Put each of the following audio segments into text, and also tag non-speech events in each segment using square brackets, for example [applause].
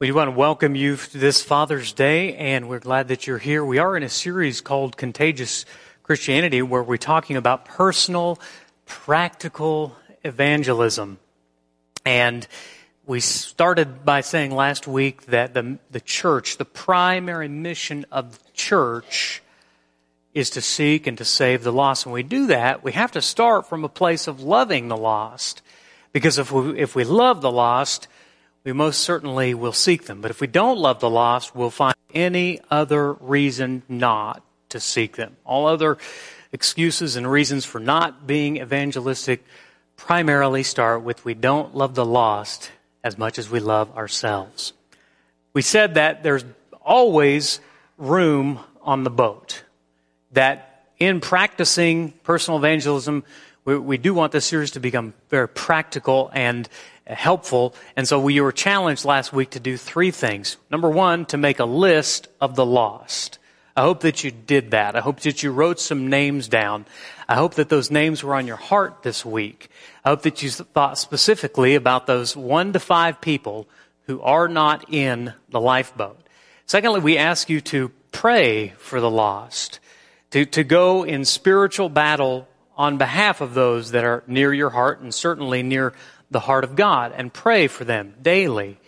We want to welcome you to this Father's Day, and we're glad that you're here. We are in a series called Contagious Christianity, where we're talking about personal, practical evangelism. And we started by saying last week that the, the church, the primary mission of the church, is to seek and to save the lost. When we do that, we have to start from a place of loving the lost. Because if we, if we love the lost, we most certainly will seek them. But if we don't love the lost, we'll find any other reason not to seek them. All other excuses and reasons for not being evangelistic primarily start with we don't love the lost as much as we love ourselves. We said that there's always room on the boat. That in practicing personal evangelism, we, we do want this series to become very practical and helpful. And so we were challenged last week to do three things. Number one, to make a list of the lost. I hope that you did that. I hope that you wrote some names down. I hope that those names were on your heart this week. I hope that you thought specifically about those one to five people who are not in the lifeboat. Secondly, we ask you to pray for the lost, to, to go in spiritual battle on behalf of those that are near your heart and certainly near the heart of God and pray for them daily.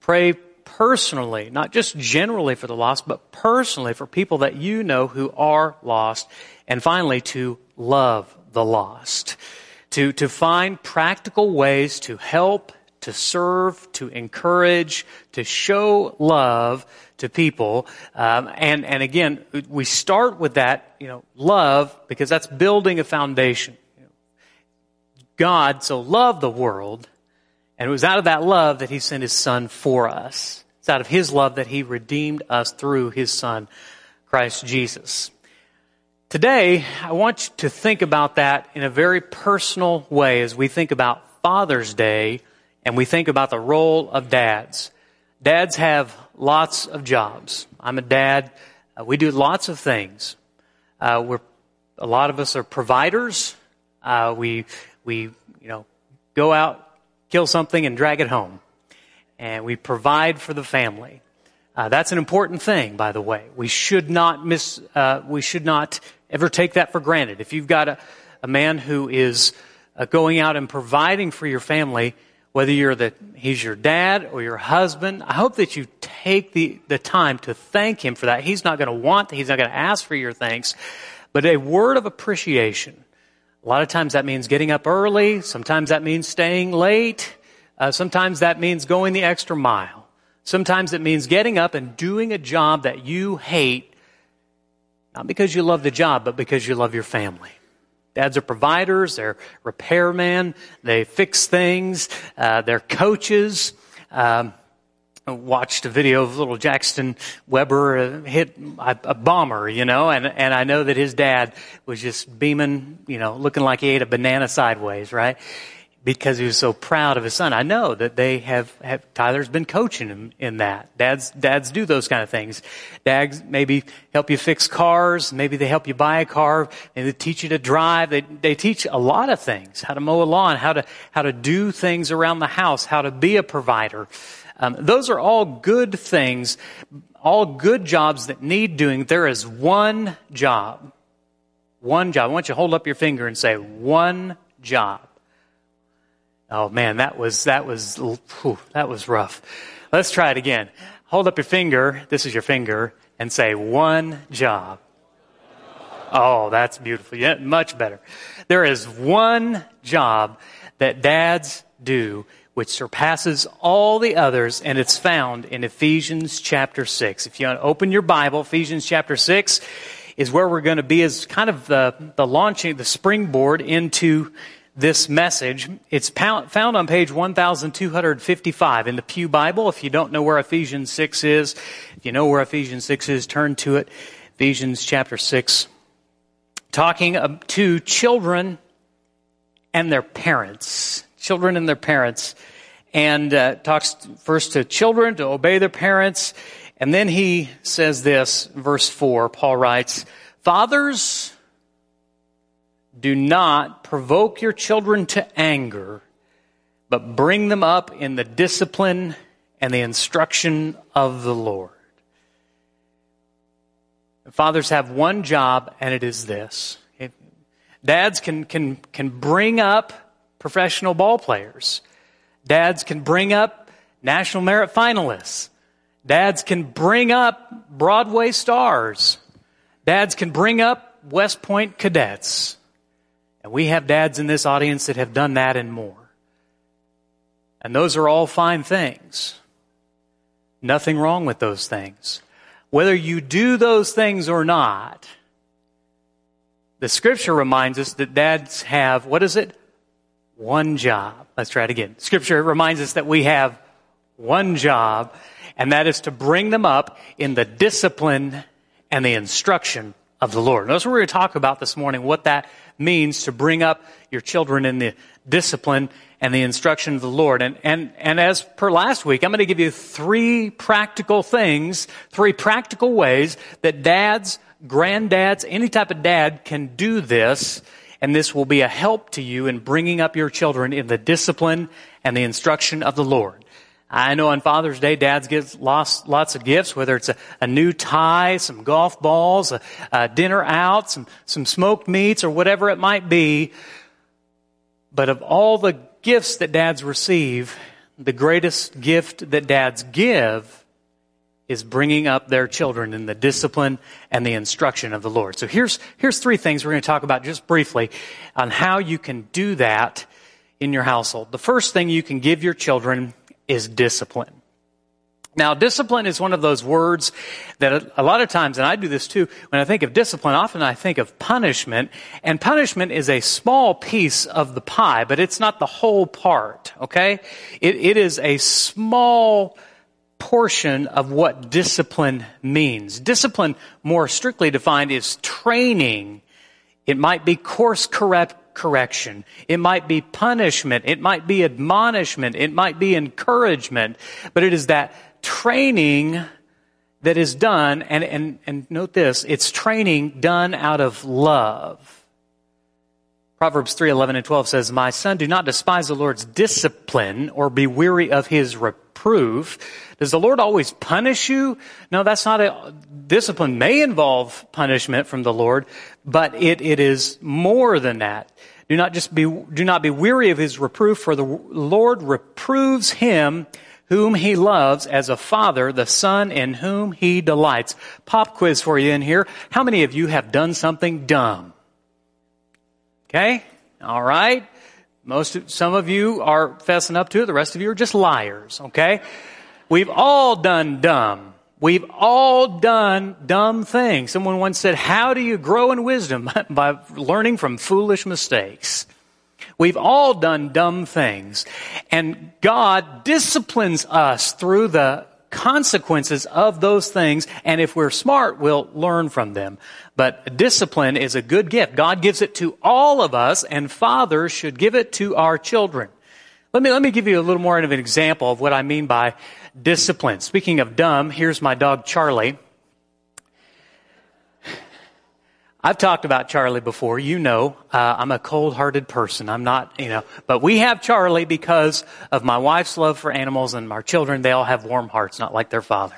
Pray personally, not just generally for the lost, but personally for people that you know who are lost. And finally, to love the lost. To, to find practical ways to help, to serve, to encourage, to show love to people. Um, and, and again, we start with that, you know, love, because that's building a foundation. God so loved the world, and it was out of that love that He sent His Son for us. It's out of His love that He redeemed us through His Son, Christ Jesus. Today, I want you to think about that in a very personal way as we think about Father's Day and we think about the role of dads. Dads have lots of jobs. I'm a dad. Uh, we do lots of things. Uh, we're, a lot of us are providers. Uh, we we, you know, go out, kill something, and drag it home. And we provide for the family. Uh, that's an important thing, by the way. We should not miss, uh, we should not ever take that for granted. If you've got a, a man who is uh, going out and providing for your family, whether you're the, he's your dad or your husband, I hope that you take the, the time to thank him for that. He's not going to want, he's not going to ask for your thanks, but a word of appreciation a lot of times that means getting up early. Sometimes that means staying late. Uh, sometimes that means going the extra mile. Sometimes it means getting up and doing a job that you hate, not because you love the job, but because you love your family. Dads are providers, they're repairmen, they fix things, uh, they're coaches. Um, watched a video of little Jackson Weber uh, hit a, a, bomber, you know, and, and I know that his dad was just beaming, you know, looking like he ate a banana sideways, right? Because he was so proud of his son. I know that they have, have Tyler's been coaching him in that. Dads, dads do those kind of things. Dads maybe help you fix cars. Maybe they help you buy a car. and they teach you to drive. They, they teach a lot of things. How to mow a lawn, how to, how to do things around the house, how to be a provider. Um, those are all good things, all good jobs that need doing. There is one job. One job. I want you to hold up your finger and say, one job. Oh man, that was, that was, whew, that was rough. Let's try it again. Hold up your finger. This is your finger and say one job. Oh, that's beautiful. Yeah, much better. There is one job that dads do which surpasses all the others, and it's found in Ephesians chapter 6. If you open your Bible, Ephesians chapter 6 is where we're going to be as kind of the, the launching, the springboard into this message. It's found on page 1255 in the Pew Bible. If you don't know where Ephesians 6 is, if you know where Ephesians 6 is, turn to it. Ephesians chapter 6. Talking to children and their parents children and their parents, and uh, talks first to children to obey their parents. And then he says this, verse 4, Paul writes, Fathers, do not provoke your children to anger, but bring them up in the discipline and the instruction of the Lord. Fathers have one job, and it is this. Dads can, can, can bring up professional ball players. Dads can bring up national merit finalists. Dads can bring up Broadway stars. Dads can bring up West Point cadets. And we have dads in this audience that have done that and more. And those are all fine things. Nothing wrong with those things. Whether you do those things or not, the scripture reminds us that dads have, what is it? One job. Let's try it again. Scripture reminds us that we have one job, and that is to bring them up in the discipline and the instruction of the Lord. That's what we're going to talk about this morning, what that means to bring up your children in the discipline and the instruction of the Lord. And, and, and as per last week, I'm going to give you three practical things, three practical ways that dads, granddads, any type of dad can do this. And this will be a help to you in bringing up your children in the discipline and the instruction of the Lord. I know on Father's Day, dads get lots, lots of gifts, whether it's a, a new tie, some golf balls, a, a dinner out, some, some smoked meats, or whatever it might be. But of all the gifts that dads receive, the greatest gift that dads give is bringing up their children in the discipline and the instruction of the Lord. So here's, here's three things we're going to talk about just briefly on how you can do that in your household. The first thing you can give your children is discipline. Now, discipline is one of those words that a lot of times, and I do this too, when I think of discipline, often I think of punishment, and punishment is a small piece of the pie, but it's not the whole part, okay? it, it is a small portion of what discipline means. Discipline, more strictly defined, is training. It might be course correct correction. It might be punishment. It might be admonishment. It might be encouragement. But it is that training that is done, and, and, and note this, it's training done out of love. Proverbs 3, 11 and 12 says, My son, do not despise the Lord's discipline or be weary of his reproof. Does the Lord always punish you? No, that's not a, discipline may involve punishment from the Lord, but it, it is more than that. Do not just be, do not be weary of his reproof, for the Lord reproves him whom he loves as a father, the son in whom he delights. Pop quiz for you in here. How many of you have done something dumb? Okay? All right? Most, some of you are fessing up to it. The rest of you are just liars. Okay? We've all done dumb. We've all done dumb things. Someone once said, how do you grow in wisdom? [laughs] By learning from foolish mistakes. We've all done dumb things. And God disciplines us through the consequences of those things. And if we're smart, we'll learn from them. But discipline is a good gift. God gives it to all of us, and fathers should give it to our children. Let me, let me give you a little more of an example of what I mean by discipline. Speaking of dumb, here's my dog Charlie. I've talked about Charlie before. You know, uh, I'm a cold-hearted person. I'm not, you know, but we have Charlie because of my wife's love for animals and our children. They all have warm hearts, not like their father.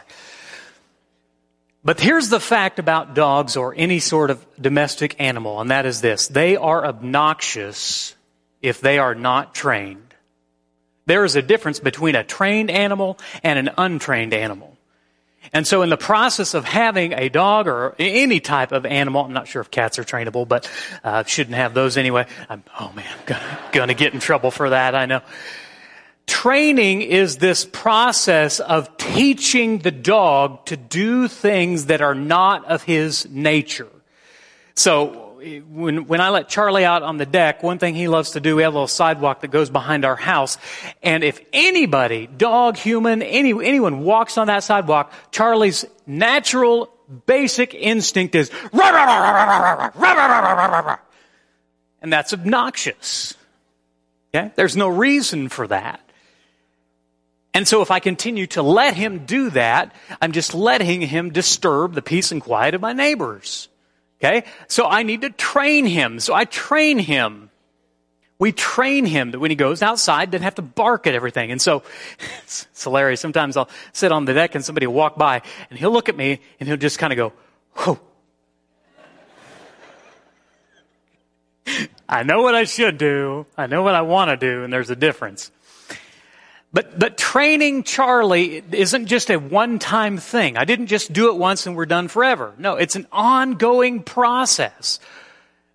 But here's the fact about dogs or any sort of domestic animal, and that is this. They are obnoxious if they are not trained. There is a difference between a trained animal and an untrained animal. And so in the process of having a dog or any type of animal, I'm not sure if cats are trainable, but uh, shouldn't have those anyway. I'm, oh man, I'm [laughs] gonna, gonna get in trouble for that, I know. Training is this process of teaching the dog to do things that are not of his nature. So when, when I let Charlie out on the deck, one thing he loves to do, we have a little sidewalk that goes behind our house. And if anybody, dog, human, any, anyone walks on that sidewalk, Charlie's natural basic instinct is, and that's obnoxious. Okay? There's no reason for that. And so if I continue to let him do that, I'm just letting him disturb the peace and quiet of my neighbors. Okay? So I need to train him. So I train him we train him that when he goes outside, doesn't have to bark at everything. And so it's, [laughs] it's hilarious. Sometimes I'll sit on the deck and somebody will walk by and he'll look at me and he'll just kind of go, whoa. [laughs] I know what I should do. I know what I want to do, and there's a difference. But, but training Charlie isn't just a one-time thing. I didn't just do it once and we're done forever. No, it's an ongoing process.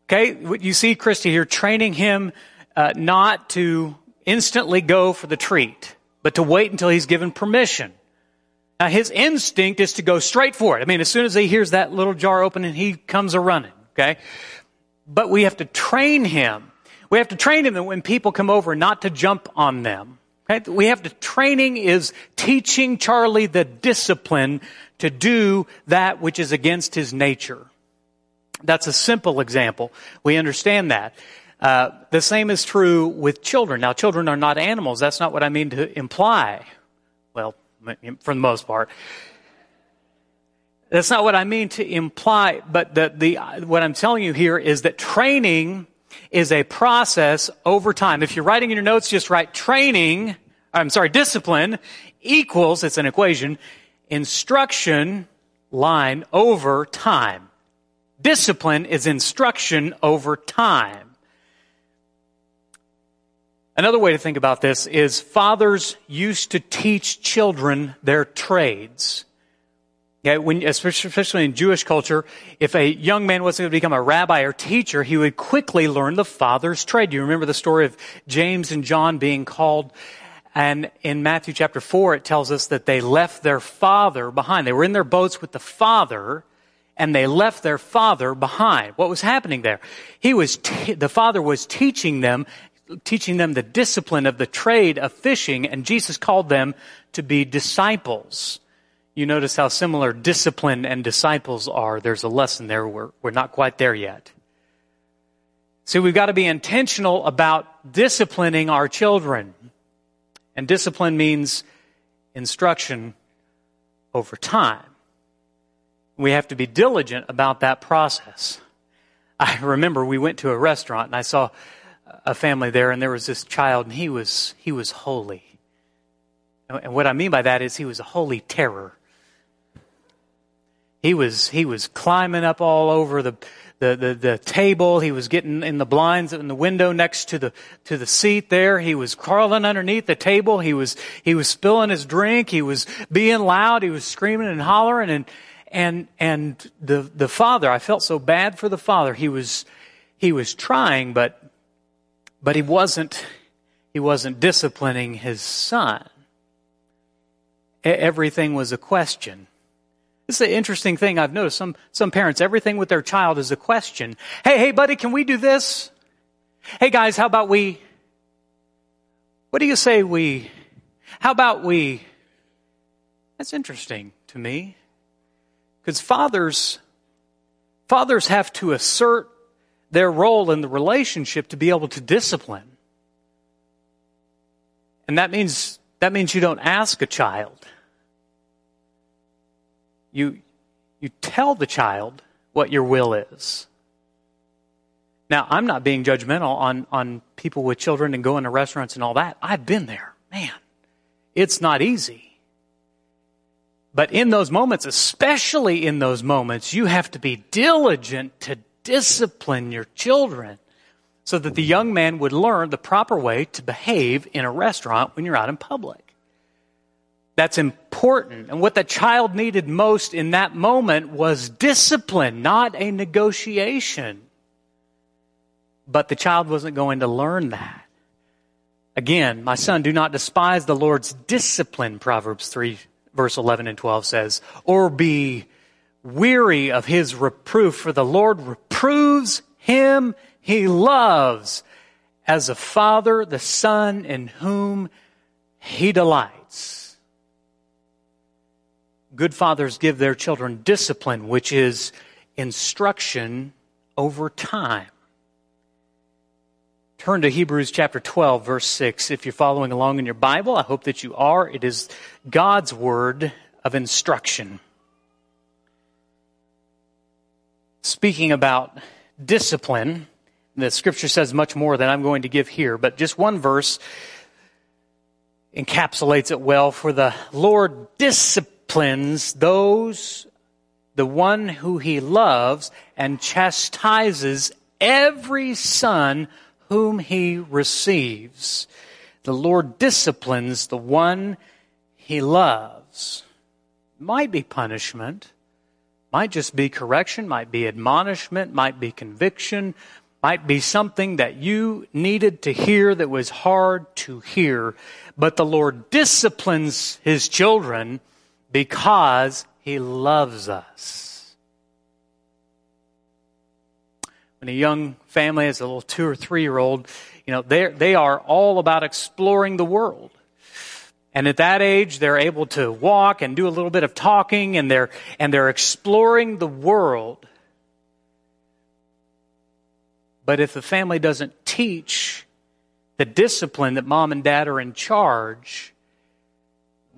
Okay, you see Christy here training him uh, not to instantly go for the treat, but to wait until he's given permission. Now, his instinct is to go straight for it. I mean, as soon as he hears that little jar open and he comes a running, okay? But we have to train him. We have to train him that when people come over not to jump on them. We have to, training is teaching Charlie the discipline to do that which is against his nature. That's a simple example. We understand that. Uh, the same is true with children. Now, children are not animals. That's not what I mean to imply. Well, for the most part. That's not what I mean to imply, but the, the, what I'm telling you here is that training is a process over time. If you're writing in your notes, just write training, I'm sorry, discipline equals, it's an equation, instruction line over time. Discipline is instruction over time. Another way to think about this is fathers used to teach children their trades. Yeah, when, especially in Jewish culture, if a young man was going to become a rabbi or teacher, he would quickly learn the father's trade. You remember the story of James and John being called and in Matthew chapter 4, it tells us that they left their father behind. They were in their boats with the father, and they left their father behind. What was happening there? He was, the father was teaching them teaching them the discipline of the trade of fishing, and Jesus called them to be disciples. You notice how similar discipline and disciples are. There's a lesson there. We're, we're not quite there yet. See, we've got to be intentional about disciplining our children. And discipline means instruction over time. We have to be diligent about that process. I remember we went to a restaurant and I saw a family there, and there was this child, and he was he was holy. And what I mean by that is he was a holy terror. He was he was climbing up all over the the, the, the table. He was getting in the blinds in the window next to the to the seat there. He was crawling underneath the table. He was he was spilling his drink. He was being loud. He was screaming and hollering and and and the the father. I felt so bad for the father. He was he was trying, but but he wasn't, he wasn't disciplining his son. Everything was a question. This is an interesting thing I've noticed. Some, some parents, everything with their child is a question. Hey, hey, buddy, can we do this? Hey, guys, how about we? What do you say we? How about we? That's interesting to me. Because fathers, fathers have to assert their role in the relationship to be able to discipline. And that means, that means you don't ask a child. You, you tell the child what your will is. Now, I'm not being judgmental on, on people with children and going to restaurants and all that. I've been there. Man, it's not easy. But in those moments, especially in those moments, you have to be diligent to discipline your children so that the young man would learn the proper way to behave in a restaurant when you're out in public. That's important. And what the child needed most in that moment was discipline, not a negotiation. But the child wasn't going to learn that. Again, my son, do not despise the Lord's discipline, Proverbs 3, verse 11 and 12 says, or be weary of his reproof, for the Lord reproves him he loves as a father the son in whom he delights. Good fathers give their children discipline, which is instruction over time. Turn to Hebrews chapter 12, verse 6. If you're following along in your Bible, I hope that you are. It is God's word of instruction. speaking about discipline, The scripture says much more than I'm going to give here, but just one verse encapsulates it well. For the Lord disciplines those, the one who he loves, and chastises every son whom he receives. The Lord disciplines the one he loves. Might be punishment, might just be correction, might be admonishment, might be conviction, might be something that you needed to hear that was hard to hear. But the Lord disciplines his children because he loves us. when a young family has a little two or three year old, you know, they they are all about exploring the world. And at that age, they're able to walk and do a little bit of talking and they're, and they're exploring the world. But if the family doesn't teach the discipline that mom and dad are in charge,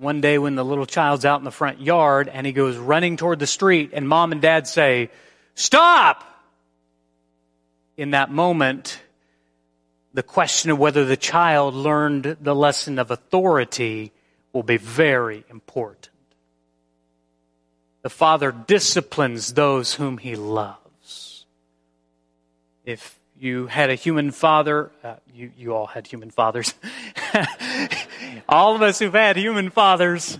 one day when the little child's out in the front yard and he goes running toward the street and mom and dad say, stop! in that moment, the question of whether the child learned the lesson of authority will be very important. The father disciplines those whom he loves. If you had a human father, uh, you, you all had human fathers. [laughs] all of us who've had human fathers,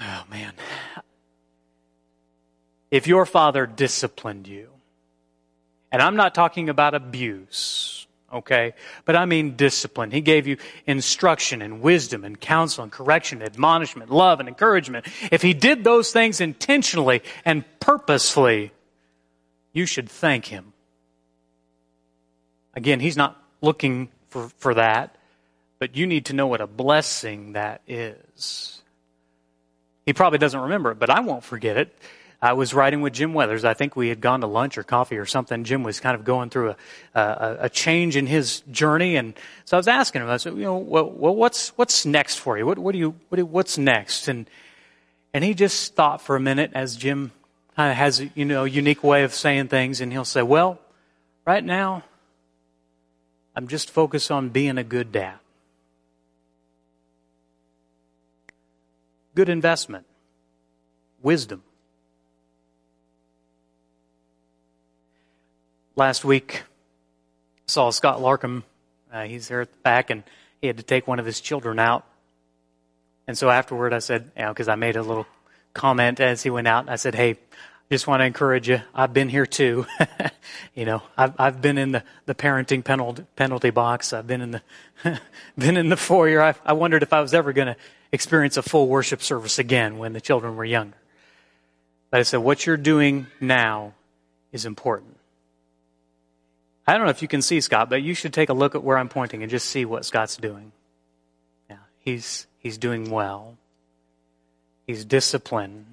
oh man. If your father disciplined you, and I'm not talking about abuse, okay? But I mean discipline. He gave you instruction and wisdom and counsel and correction, admonishment, love and encouragement. If he did those things intentionally and purposefully, you should thank him. Again, he's not looking for, for that, but you need to know what a blessing that is. He probably doesn't remember it, but I won't forget it. I was riding with Jim Weathers. I think we had gone to lunch or coffee or something. Jim was kind of going through a, a, a change in his journey, and so I was asking him. I said, "You know, well, what's what's next for you? What, what do you what do, what's next?" And and he just thought for a minute, as Jim kind of has a you know unique way of saying things, and he'll say, "Well, right now, I'm just focused on being a good dad." Good investment, wisdom last week I saw Scott Larkham. Uh, he's here at the back, and he had to take one of his children out. And so afterward, I said, you know, because I made a little comment as he went out. I said, "Hey, just want to encourage you. I've been here too. [laughs] you know, I've I've been in the the parenting penalty penalty box. I've been in the [laughs] been in the foyer. I, I wondered if I was ever going to experience a full worship service again when the children were younger. But I said, what you're doing now is important. I don't know if you can see Scott, but you should take a look at where I'm pointing and just see what Scott's doing. Yeah, he's he's doing well. He's disciplined.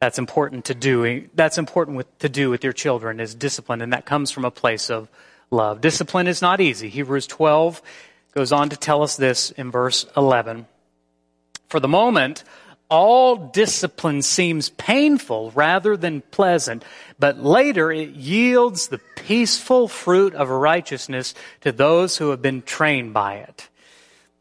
That's important to do. That's important with, to do with your children is discipline, and that comes from a place of love. Discipline is not easy. Hebrews 12 goes on to tell us this in verse 11. For the moment, all discipline seems painful rather than pleasant, but later it yields the peaceful fruit of righteousness to those who have been trained by it.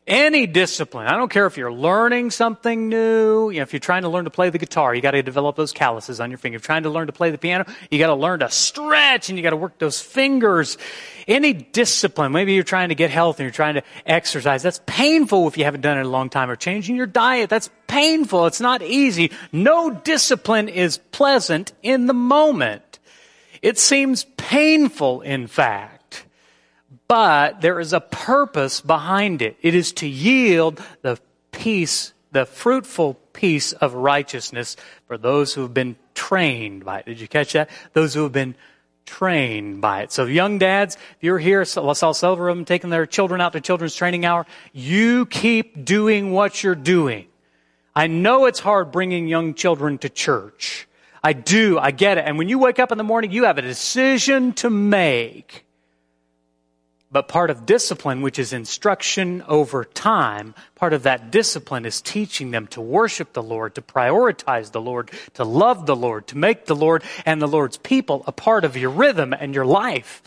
Any discipline, I don't care if you're learning something new, you know, if you're trying to learn to play the guitar, you got to develop those calluses on your finger. If you're trying to learn to play the piano, you got to learn to stretch and you got to work those fingers. Any discipline, maybe you're trying to get healthy, you're trying to exercise, that's painful if you haven't done it in a long time. Or changing your diet, that's painful. It's not easy. No discipline is pleasant in the moment. It seems painful, in fact but there is a purpose behind it. It is to yield the peace, the fruitful peace of righteousness for those who have been trained by it. Did you catch that? Those who have been trained by it. So young dads, if you're here, I saw several of them taking their children out to children's training hour. You keep doing what you're doing. I know it's hard bringing young children to church. I do. I get it. And when you wake up in the morning, you have a decision to make. But part of discipline, which is instruction over time, part of that discipline is teaching them to worship the Lord, to prioritize the Lord, to love the Lord, to make the Lord and the Lord's people a part of your rhythm and your life.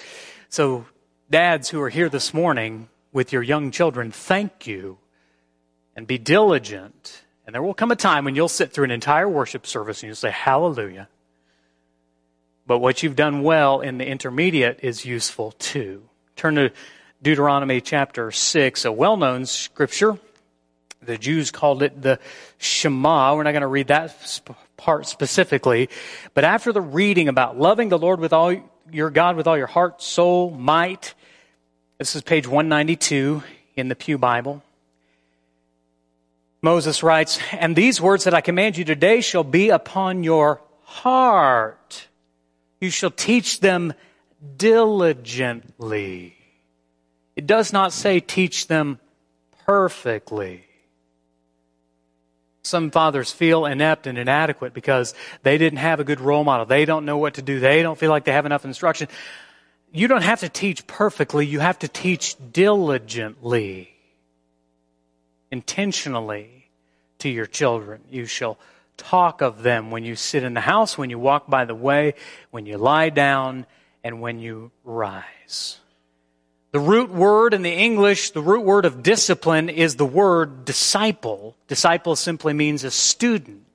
So, dads who are here this morning with your young children, thank you and be diligent. And there will come a time when you'll sit through an entire worship service and you'll say, Hallelujah. But what you've done well in the intermediate is useful too. Turn to Deuteronomy chapter 6, a well known scripture. The Jews called it the Shema. We're not going to read that part specifically. But after the reading about loving the Lord with all your God with all your heart, soul, might, this is page 192 in the Pew Bible. Moses writes, And these words that I command you today shall be upon your heart. You shall teach them diligently. It does not say teach them perfectly. Some fathers feel inept and inadequate because they didn't have a good role model. They don't know what to do. They don't feel like they have enough instruction. You don't have to teach perfectly. You have to teach diligently, intentionally to your children. You shall talk of them when you sit in the house, when you walk by the way, when you lie down, and when you rise. The root word in the English, the root word of discipline is the word disciple. Disciple simply means a student.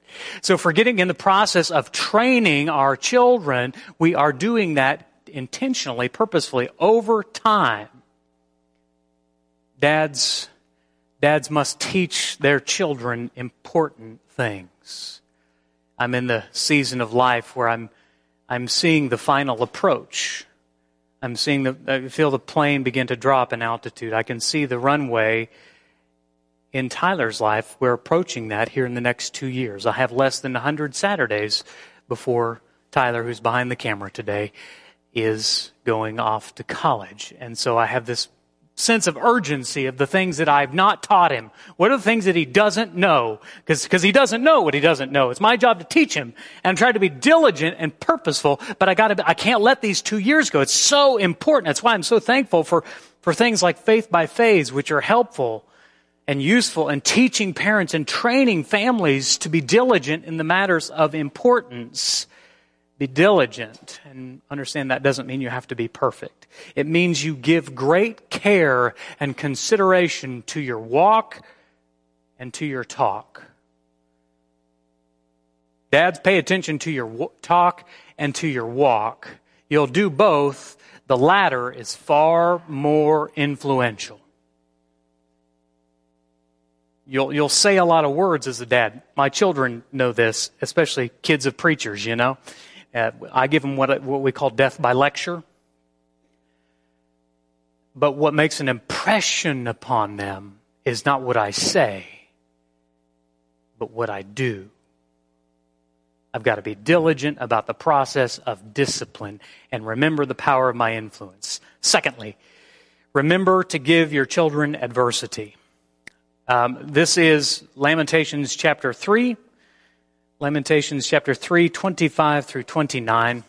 So for getting in the process of training our children, we are doing that intentionally, purposefully, over time. Dads, dads must teach their children important things. I'm in the season of life where I'm, I'm seeing the final approach I'm seeing the, I feel the plane begin to drop in altitude. I can see the runway in Tyler's life. We're approaching that here in the next two years. I have less than 100 Saturdays before Tyler, who's behind the camera today, is going off to college. And so I have this sense of urgency of the things that I've not taught him. What are the things that he doesn't know? Because he doesn't know what he doesn't know. It's my job to teach him and try to be diligent and purposeful, but I gotta, I can't let these two years go. It's so important. That's why I'm so thankful for, for things like Faith by Phase, which are helpful and useful in teaching parents and training families to be diligent in the matters of importance be diligent and understand that doesn't mean you have to be perfect. It means you give great care and consideration to your walk and to your talk. Dads, pay attention to your talk and to your walk. You'll do both. The latter is far more influential. You'll, you'll say a lot of words as a dad. My children know this, especially kids of preachers, you know. Uh, I give them what, what we call death by lecture. But what makes an impression upon them is not what I say, but what I do. I've got to be diligent about the process of discipline and remember the power of my influence. Secondly, remember to give your children adversity. Um, this is Lamentations chapter 3, Lamentations chapter 3, 25 through 29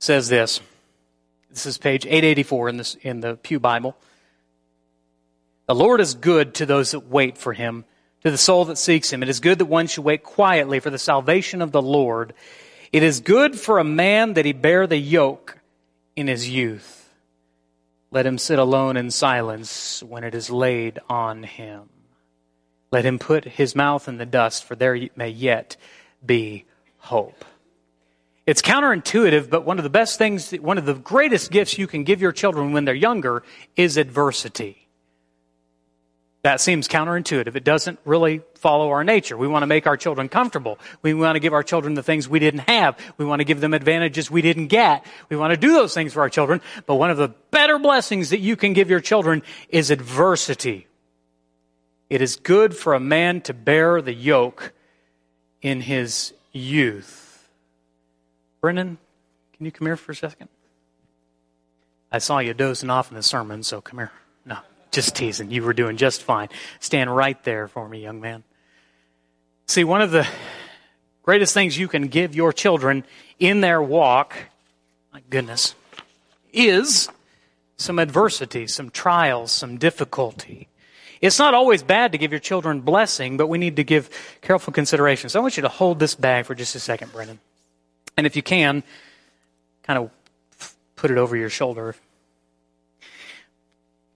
says this. This is page 884 in, this, in the Pew Bible. The Lord is good to those that wait for him, to the soul that seeks him. It is good that one should wait quietly for the salvation of the Lord. It is good for a man that he bear the yoke in his youth. Let him sit alone in silence when it is laid on him. Let him put his mouth in the dust, for there may yet be hope. It's counterintuitive, but one of the best things, one of the greatest gifts you can give your children when they're younger is adversity. That seems counterintuitive. It doesn't really follow our nature. We want to make our children comfortable. We want to give our children the things we didn't have. We want to give them advantages we didn't get. We want to do those things for our children. But one of the better blessings that you can give your children is adversity. It is good for a man to bear the yoke in his youth. Brennan, can you come here for a second? I saw you dozing off in the sermon, so come here. No, just teasing. You were doing just fine. Stand right there for me, young man. See, one of the greatest things you can give your children in their walk, my goodness, is some adversity, some trials, some difficulty. It's not always bad to give your children blessing, but we need to give careful consideration. So I want you to hold this bag for just a second, Brennan. And if you can, kind of put it over your shoulder.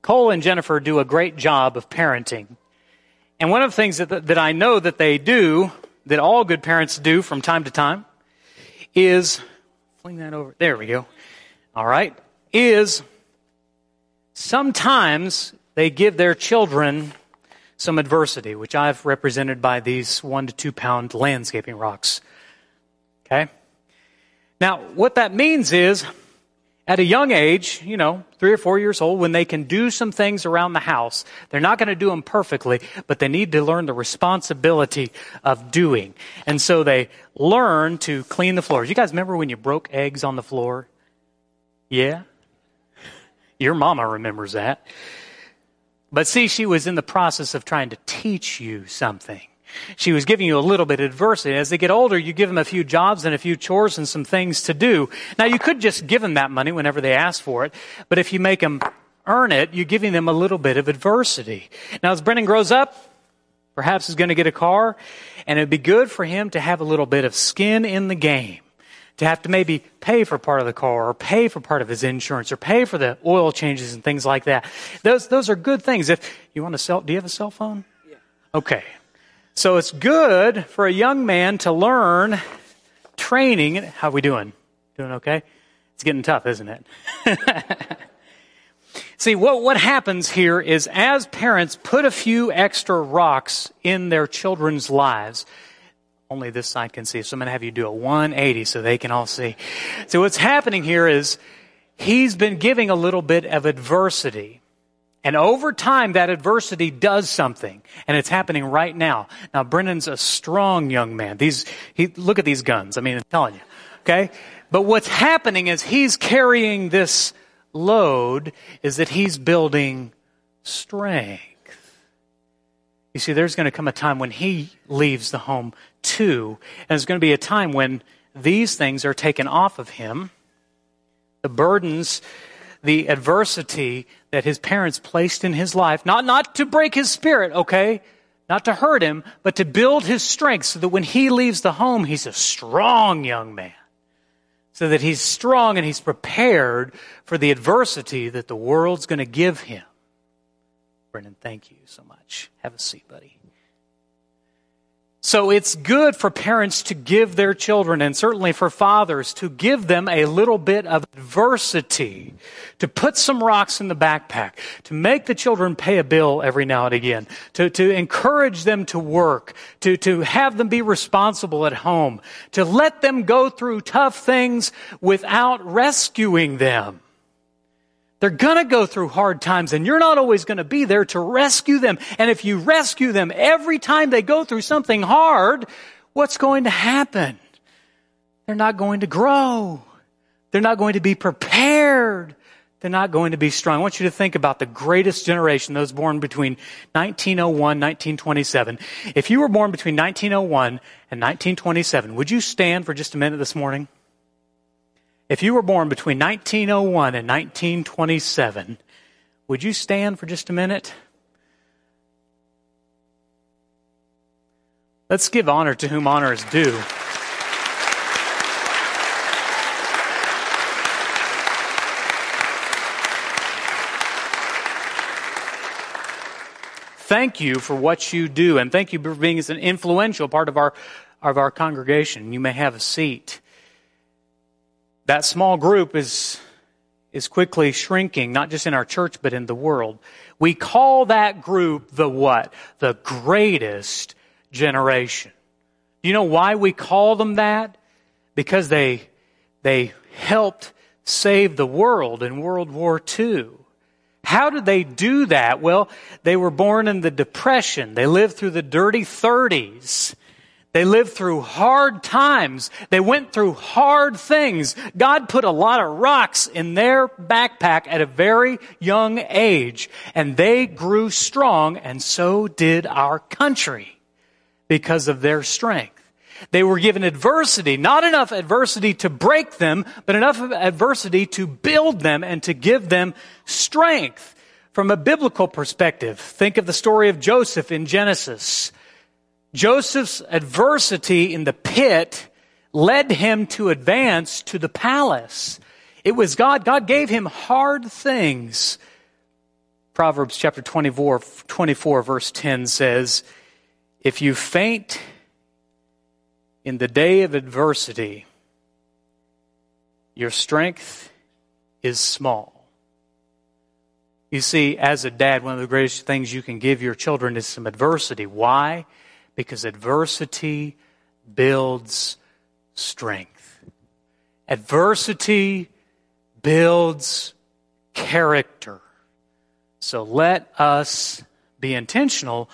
Cole and Jennifer do a great job of parenting. And one of the things that, that I know that they do, that all good parents do from time to time, is fling that over. There we go. All right. Is sometimes they give their children some adversity, which I've represented by these one to two pound landscaping rocks. Okay? Now, what that means is, at a young age, you know, three or four years old, when they can do some things around the house, they're not going to do them perfectly, but they need to learn the responsibility of doing. And so they learn to clean the floors. You guys remember when you broke eggs on the floor? Yeah? Your mama remembers that. But see, she was in the process of trying to teach you something. She was giving you a little bit of adversity. As they get older, you give them a few jobs and a few chores and some things to do. Now, you could just give them that money whenever they ask for it, but if you make them earn it, you're giving them a little bit of adversity. Now, as Brennan grows up, perhaps he's going to get a car, and it'd be good for him to have a little bit of skin in the game to have to maybe pay for part of the car or pay for part of his insurance or pay for the oil changes and things like that. Those, those are good things. If you want to sell, do you have a cell phone? Yeah. Okay. So it's good for a young man to learn training. How are we doing? Doing okay? It's getting tough, isn't it? [laughs] See, what, what happens here is as parents put a few extra rocks in their children's lives, only this side can see. So I'm going to have you do a 180 so they can all see. So what's happening here is he's been giving a little bit of adversity. And over time, that adversity does something. And it's happening right now. Now, Brennan's a strong young man. These, he, look at these guns. I mean, I'm telling you. Okay? But what's happening is he's carrying this load is that he's building strength. You see, there's going to come a time when he leaves the home too, and there's going to be a time when these things are taken off of him. The burdens, the adversity that his parents placed in his life, not, not to break his spirit, okay? Not to hurt him, but to build his strength so that when he leaves the home, he's a strong young man. So that he's strong and he's prepared for the adversity that the world's going to give him. Brennan, thank you so much. Have a seat, buddy. So it's good for parents to give their children, and certainly for fathers, to give them a little bit of adversity, to put some rocks in the backpack, to make the children pay a bill every now and again, to, to encourage them to work, to, to have them be responsible at home, to let them go through tough things without rescuing them. They're going to go through hard times and you're not always going to be there to rescue them. And if you rescue them every time they go through something hard, what's going to happen? They're not going to grow. They're not going to be prepared. They're not going to be strong. I want you to think about the greatest generation, those born between 1901 1927. If you were born between 1901 and 1927, would you stand for just a minute this morning? If you were born between 1901 and 1927, would you stand for just a minute? Let's give honor to whom honor is due. Thank you for what you do, and thank you for being an influential part of our, of our congregation. You may have a seat that small group is, is quickly shrinking, not just in our church, but in the world. We call that group the what? The greatest generation. You know why we call them that? Because they, they helped save the world in World War II. How did they do that? Well, they were born in the Depression. They lived through the dirty 30s. They lived through hard times. They went through hard things. God put a lot of rocks in their backpack at a very young age, and they grew strong, and so did our country because of their strength. They were given adversity, not enough adversity to break them, but enough adversity to build them and to give them strength. From a biblical perspective, think of the story of Joseph in Genesis. Joseph's adversity in the pit led him to advance to the palace. It was God. God gave him hard things. Proverbs chapter 24, 24 verse 10 says, If you faint in the day of adversity, your strength is small. You see, as a dad, one of the greatest things you can give your children is some adversity. Why? Because adversity builds strength. Adversity builds character. So let us be intentional.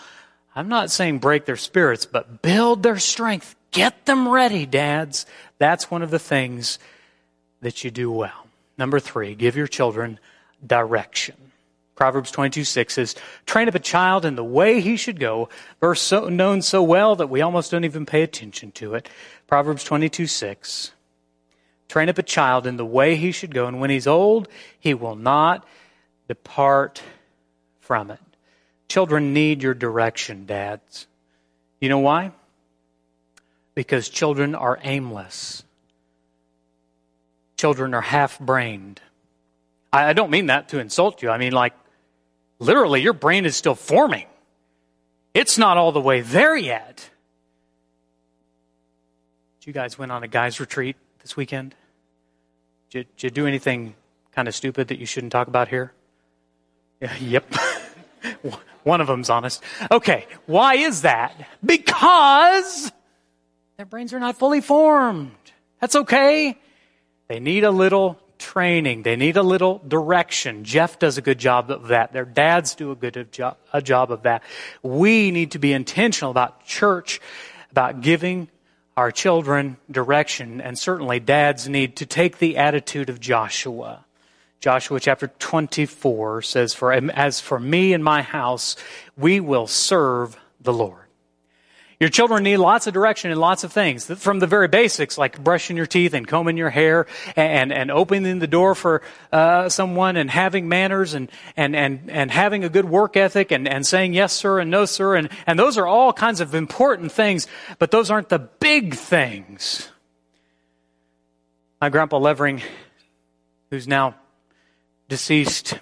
I'm not saying break their spirits, but build their strength. Get them ready, dads. That's one of the things that you do well. Number three, give your children direction. Proverbs 22 6 says, Train up a child in the way he should go. Verse so, known so well that we almost don't even pay attention to it. Proverbs 22 6. Train up a child in the way he should go, and when he's old, he will not depart from it. Children need your direction, dads. You know why? Because children are aimless. Children are half brained. I don't mean that to insult you. I mean, like, literally, your brain is still forming. It's not all the way there yet. You guys went on a guys' retreat this weekend? Did, did you do anything kind of stupid that you shouldn't talk about here? Yeah, yep. [laughs] One of them's honest. Okay, why is that? Because their brains are not fully formed. That's okay. They need a little training. They need a little direction. Jeff does a good job of that. Their dads do a good job, a job of that. We need to be intentional about church, about giving our children direction, and certainly dads need to take the attitude of Joshua. Joshua chapter 24 says, for, As for me and my house, we will serve the Lord. Your children need lots of direction in lots of things, from the very basics, like brushing your teeth and combing your hair and, and opening the door for uh, someone and having manners and, and, and, and having a good work ethic and, and saying yes, sir, and no, sir. And, and those are all kinds of important things, but those aren't the big things. My grandpa Levering, who's now deceased,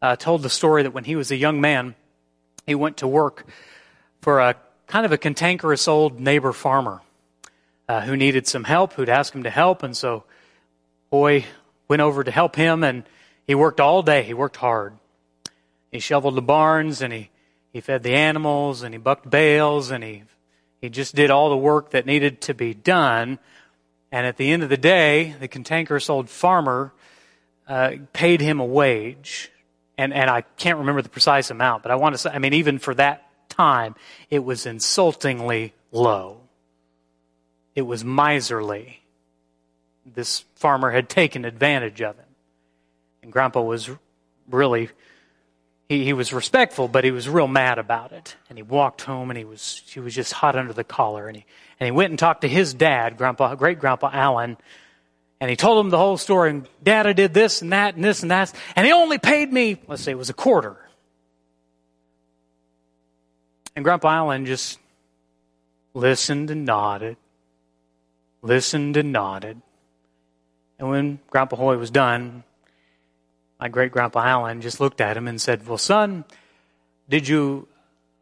uh, told the story that when he was a young man, he went to work for a kind of a cantankerous old neighbor farmer uh, who needed some help, who'd ask him to help. And so boy went over to help him, and he worked all day. He worked hard. He shoveled the barns, and he, he fed the animals, and he bucked bales, and he, he just did all the work that needed to be done. And at the end of the day, the cantankerous old farmer uh, paid him a wage. And, and I can't remember the precise amount, but I want to say, I mean, even for that time, it was insultingly low. It was miserly. This farmer had taken advantage of him. And Grandpa was really, he, he was respectful, but he was real mad about it. And he walked home and he was, he was just hot under the collar. And he, and he went and talked to his dad, Grandpa, great Grandpa Allen, and he told him the whole story. And Dad, I did this and that and this and that. And he only paid me, let's say it was a quarter. And Grandpa Allen just listened and nodded, listened and nodded. And when Grandpa Hoy was done, my great Grandpa Allen just looked at him and said, Well, son, did you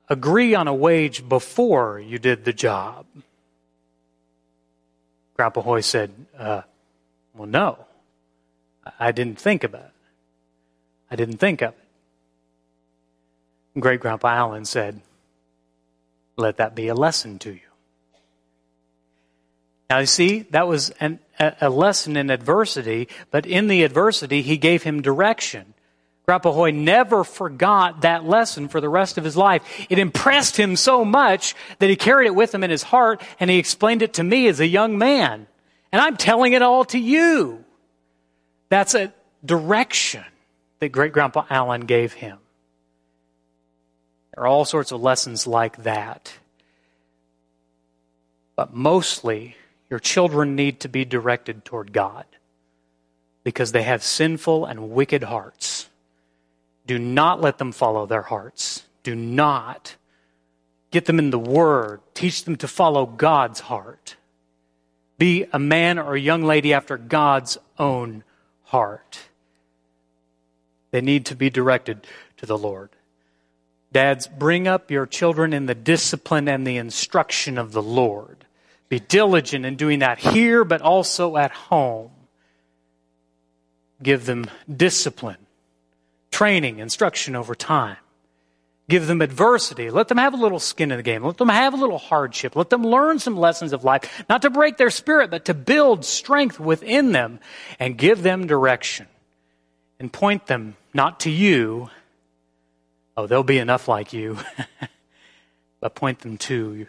agree on a wage before you did the job? Grandpa Hoy said, uh, Well, no. I didn't think about it. I didn't think of it. Great Grandpa Allen said, let that be a lesson to you. Now, you see, that was an, a lesson in adversity, but in the adversity, he gave him direction. Grandpa Hoy never forgot that lesson for the rest of his life. It impressed him so much that he carried it with him in his heart and he explained it to me as a young man. And I'm telling it all to you. That's a direction that great grandpa Allen gave him. There are all sorts of lessons like that. But mostly, your children need to be directed toward God because they have sinful and wicked hearts. Do not let them follow their hearts. Do not get them in the Word. Teach them to follow God's heart. Be a man or a young lady after God's own heart. They need to be directed to the Lord. Dads, bring up your children in the discipline and the instruction of the Lord. Be diligent in doing that here, but also at home. Give them discipline, training, instruction over time. Give them adversity. Let them have a little skin in the game. Let them have a little hardship. Let them learn some lessons of life, not to break their spirit, but to build strength within them and give them direction and point them not to you. Oh, they'll be enough like you, [laughs] but point them to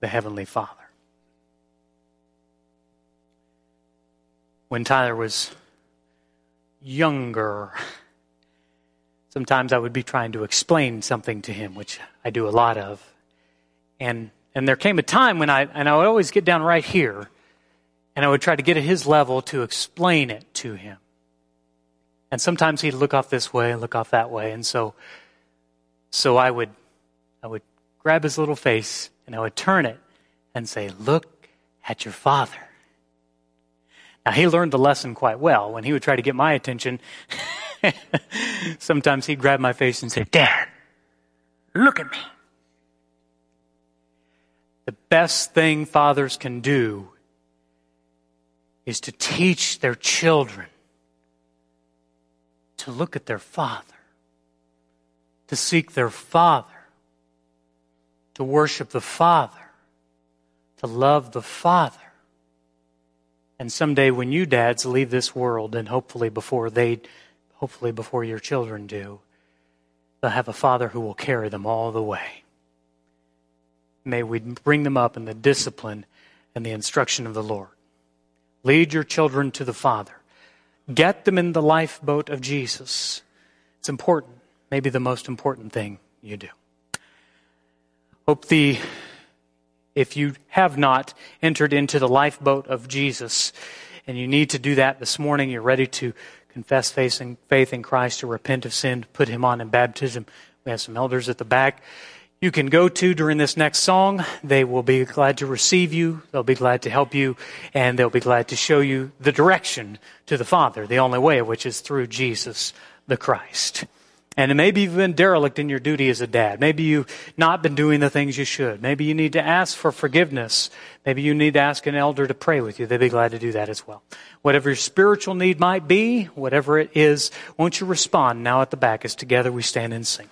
the Heavenly Father. When Tyler was younger, sometimes I would be trying to explain something to him, which I do a lot of. And, and there came a time when I, and I would always get down right here, and I would try to get at his level to explain it to him. And sometimes he'd look off this way and look off that way. And so, so I would, I would grab his little face and I would turn it and say, look at your father. Now he learned the lesson quite well. When he would try to get my attention, [laughs] sometimes he'd grab my face and say, Dad, look at me. The best thing fathers can do is to teach their children to look at their Father, to seek their Father, to worship the Father, to love the Father. And someday when you dads leave this world, and hopefully before they, hopefully before your children do, they'll have a Father who will carry them all the way. May we bring them up in the discipline and the instruction of the Lord. Lead your children to the Father. Get them in the lifeboat of Jesus. It's important, maybe the most important thing you do. Hope the if you have not entered into the lifeboat of Jesus and you need to do that this morning, you're ready to confess faith in, Christ, to repent of sin, to put him on in baptism. We have some elders at the back you can go to during this next song. They will be glad to receive you. They'll be glad to help you and they'll be glad to show you the direction to the Father, the only way, which is through Jesus the Christ. And maybe you've been derelict in your duty as a dad. Maybe you've not been doing the things you should. Maybe you need to ask for forgiveness. Maybe you need to ask an elder to pray with you. They'd be glad to do that as well. Whatever your spiritual need might be, whatever it is, won't you respond now at the back as together we stand and sing.